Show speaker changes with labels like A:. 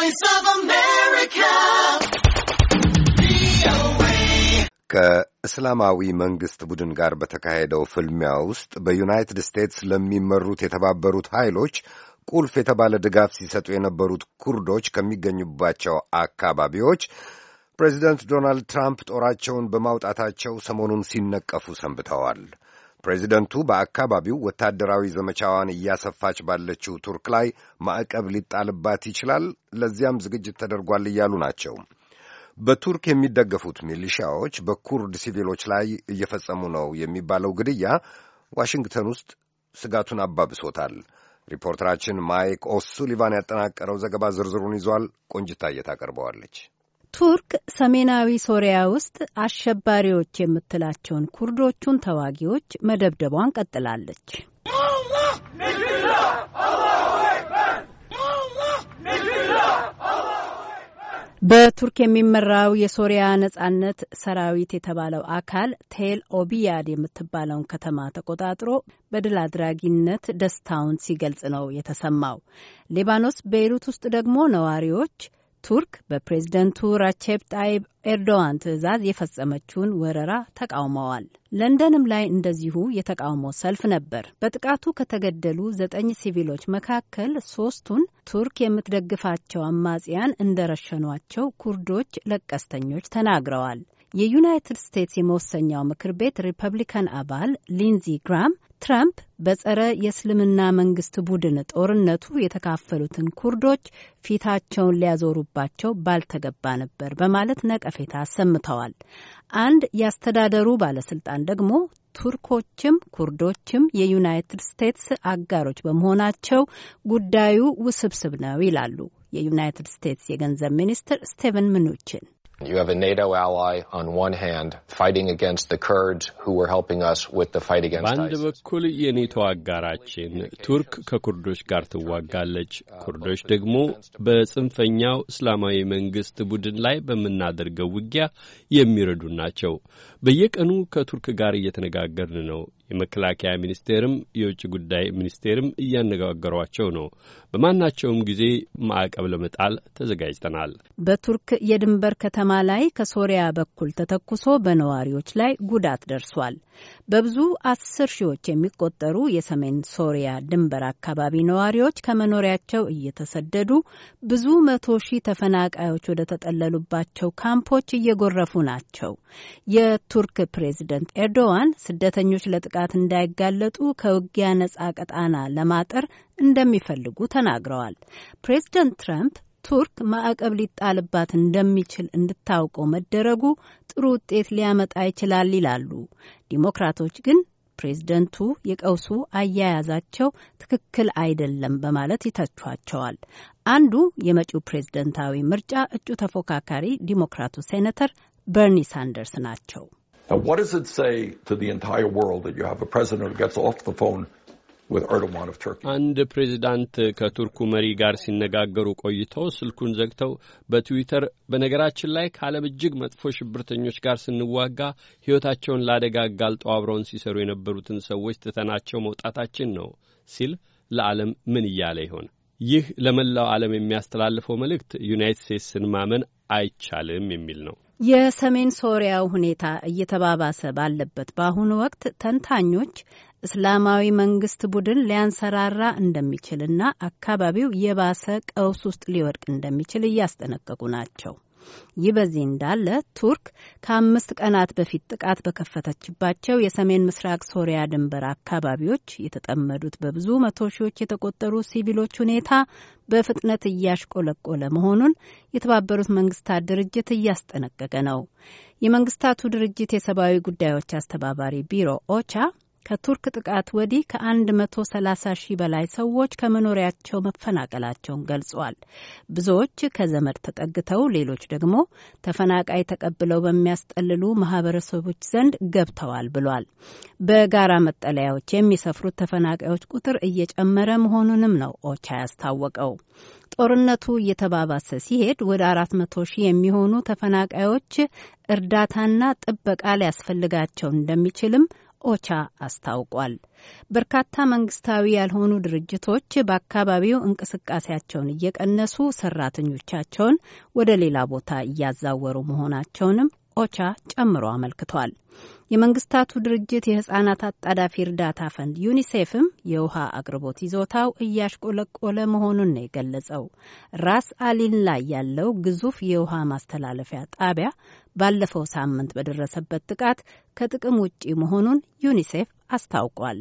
A: voice of America.
B: ከእስላማዊ መንግስት ቡድን ጋር በተካሄደው ፍልሚያ ውስጥ በዩናይትድ ስቴትስ ለሚመሩት የተባበሩት ኃይሎች ቁልፍ የተባለ ድጋፍ ሲሰጡ የነበሩት ኩርዶች ከሚገኙባቸው አካባቢዎች ፕሬዚደንት ዶናልድ ትራምፕ ጦራቸውን በማውጣታቸው ሰሞኑን ሲነቀፉ ሰንብተዋል። ፕሬዚደንቱ በአካባቢው ወታደራዊ ዘመቻዋን እያሰፋች ባለችው ቱርክ ላይ ማዕቀብ ሊጣልባት ይችላል፣ ለዚያም ዝግጅት ተደርጓል እያሉ ናቸው። በቱርክ የሚደገፉት ሚሊሺያዎች በኩርድ ሲቪሎች ላይ እየፈጸሙ ነው የሚባለው ግድያ ዋሽንግተን ውስጥ ስጋቱን አባብሶታል። ሪፖርተራችን ማይክ ኦሱሊቫን ያጠናቀረው ዘገባ ዝርዝሩን ይዟል። ቆንጂት ታየ ታቀርበዋለች።
C: ቱርክ ሰሜናዊ ሶሪያ ውስጥ አሸባሪዎች የምትላቸውን ኩርዶቹን ተዋጊዎች መደብደቧን ቀጥላለች። በቱርክ የሚመራው የሶሪያ ነጻነት ሰራዊት የተባለው አካል ቴል ኦቢያድ የምትባለውን ከተማ ተቆጣጥሮ በድል አድራጊነት ደስታውን ሲገልጽ ነው የተሰማው። ሊባኖስ ቤይሩት ውስጥ ደግሞ ነዋሪዎች ቱርክ በፕሬዝደንቱ ራቼፕ ጣይብ ኤርዶዋን ትዕዛዝ የፈጸመችውን ወረራ ተቃውመዋል። ለንደንም ላይ እንደዚሁ የተቃውሞ ሰልፍ ነበር። በጥቃቱ ከተገደሉ ዘጠኝ ሲቪሎች መካከል ሶስቱን ቱርክ የምትደግፋቸው አማጽያን እንደረሸኗቸው ኩርዶች ለቀስተኞች ተናግረዋል። የዩናይትድ ስቴትስ የመወሰኛው ምክር ቤት ሪፐብሊካን አባል ሊንዚ ግራም ትራምፕ በጸረ የእስልምና መንግስት ቡድን ጦርነቱ የተካፈሉትን ኩርዶች ፊታቸውን ሊያዞሩባቸው ባልተገባ ነበር በማለት ነቀፌታ አሰምተዋል። አንድ ያስተዳደሩ ባለስልጣን ደግሞ ቱርኮችም ኩርዶችም የዩናይትድ ስቴትስ አጋሮች በመሆናቸው ጉዳዩ ውስብስብ ነው ይላሉ። የዩናይትድ ስቴትስ የገንዘብ ሚኒስትር ስቴቨን ምኑችን
D: You have a NATO ally on one hand fighting against the Kurds who were helping us with the fight against
E: በአንድ
D: ISIS.
E: በኩል የኔቶ አጋራችን ቱርክ ከኩርዶች ጋር ትዋጋለች። ኩርዶች ደግሞ በጽንፈኛው እስላማዊ መንግስት ቡድን ላይ በምናደርገው ውጊያ የሚረዱ ናቸው። በየቀኑ ከቱርክ ጋር እየተነጋገርን ነው። የመከላከያ ሚኒስቴርም የውጭ ጉዳይ ሚኒስቴርም እያነጋገሯቸው ነው። በማናቸውም ጊዜ ማዕቀብ ለመጣል ተዘጋጅተናል።
C: በቱርክ የድንበር ከተማ ላይ ከሶሪያ በኩል ተተኩሶ በነዋሪዎች ላይ ጉዳት ደርሷል። በብዙ አስር ሺዎች የሚቆጠሩ የሰሜን ሶሪያ ድንበር አካባቢ ነዋሪዎች ከመኖሪያቸው እየተሰደዱ ብዙ መቶ ሺህ ተፈናቃዮች ወደ ተጠለሉባቸው ካምፖች እየጎረፉ ናቸው። የቱርክ ፕሬዝደንት ኤርዶዋን ስደተኞች ለጥቃት እንዳይጋለጡ ከውጊያ ነጻ ቀጣና ለማጠር እንደሚፈልጉ ተናግረዋል። ፕሬዝደንት ትራምፕ ቱርክ ማዕቀብ ሊጣልባት እንደሚችል እንድታውቀው መደረጉ ጥሩ ውጤት ሊያመጣ ይችላል ይላሉ። ዲሞክራቶች ግን ፕሬዝደንቱ የቀውሱ አያያዛቸው ትክክል አይደለም በማለት ይተቿቸዋል። አንዱ የመጪው ፕሬዝደንታዊ ምርጫ እጩ ተፎካካሪ ዲሞክራቱ ሴኔተር በርኒ ሳንደርስ ናቸው።
F: Now, what does it say to the entire world that you have a president who gets off the phone with Erdogan of Turkey?
E: አንድ ፕሬዚዳንት ከቱርኩ መሪ ጋር ሲነጋገሩ ቆይተው ስልኩን ዘግተው በትዊተር በነገራችን ላይ ከዓለም እጅግ መጥፎ ሽብርተኞች ጋር ስንዋጋ ሕይወታቸውን ለአደጋ አጋልጠው አብረውን ሲሰሩ የነበሩትን ሰዎች ትተናቸው መውጣታችን ነው ሲል ለዓለም ምን እያለ ይሆን? ይህ ለመላው ዓለም የሚያስተላልፈው መልእክት ዩናይትድ ስቴትስን ማመን አይቻልም የሚል ነው።
C: የሰሜን ሶሪያው ሁኔታ እየተባባሰ ባለበት በአሁኑ ወቅት ተንታኞች እስላማዊ መንግስት ቡድን ሊያንሰራራ እንደሚችልና አካባቢው የባሰ ቀውስ ውስጥ ሊወድቅ እንደሚችል እያስጠነቀቁ ናቸው። ይህ በዚህ እንዳለ ቱርክ ከአምስት ቀናት በፊት ጥቃት በከፈተችባቸው የሰሜን ምስራቅ ሶሪያ ድንበር አካባቢዎች የተጠመዱት በብዙ መቶ ሺዎች የተቆጠሩ ሲቪሎች ሁኔታ በፍጥነት እያሽቆለቆለ መሆኑን የተባበሩት መንግስታት ድርጅት እያስጠነቀቀ ነው። የመንግስታቱ ድርጅት የሰብአዊ ጉዳዮች አስተባባሪ ቢሮ ኦቻ ከቱርክ ጥቃት ወዲህ ከ130 ሺህ በላይ ሰዎች ከመኖሪያቸው መፈናቀላቸውን ገልጿል። ብዙዎች ከዘመድ ተጠግተው፣ ሌሎች ደግሞ ተፈናቃይ ተቀብለው በሚያስጠልሉ ማህበረሰቦች ዘንድ ገብተዋል ብሏል። በጋራ መጠለያዎች የሚሰፍሩት ተፈናቃዮች ቁጥር እየጨመረ መሆኑንም ነው ኦቻ ያስታወቀው። ጦርነቱ እየተባባሰ ሲሄድ ወደ አራት መቶ ሺህ የሚሆኑ ተፈናቃዮች እርዳታና ጥበቃ ሊያስፈልጋቸው እንደሚችልም ኦቻ አስታውቋል። በርካታ መንግስታዊ ያልሆኑ ድርጅቶች በአካባቢው እንቅስቃሴያቸውን እየቀነሱ ሰራተኞቻቸውን ወደ ሌላ ቦታ እያዛወሩ መሆናቸውንም ኦቻ ጨምሮ አመልክቷል። የመንግስታቱ ድርጅት የህጻናት አጣዳፊ እርዳታ ፈንድ ዩኒሴፍም የውሃ አቅርቦት ይዞታው እያሽቆለቆለ መሆኑን ነው የገለጸው። ራስ አሊን ላይ ያለው ግዙፍ የውሃ ማስተላለፊያ ጣቢያ ባለፈው ሳምንት በደረሰበት ጥቃት ከጥቅም ውጪ መሆኑን ዩኒሴፍ አስታውቋል።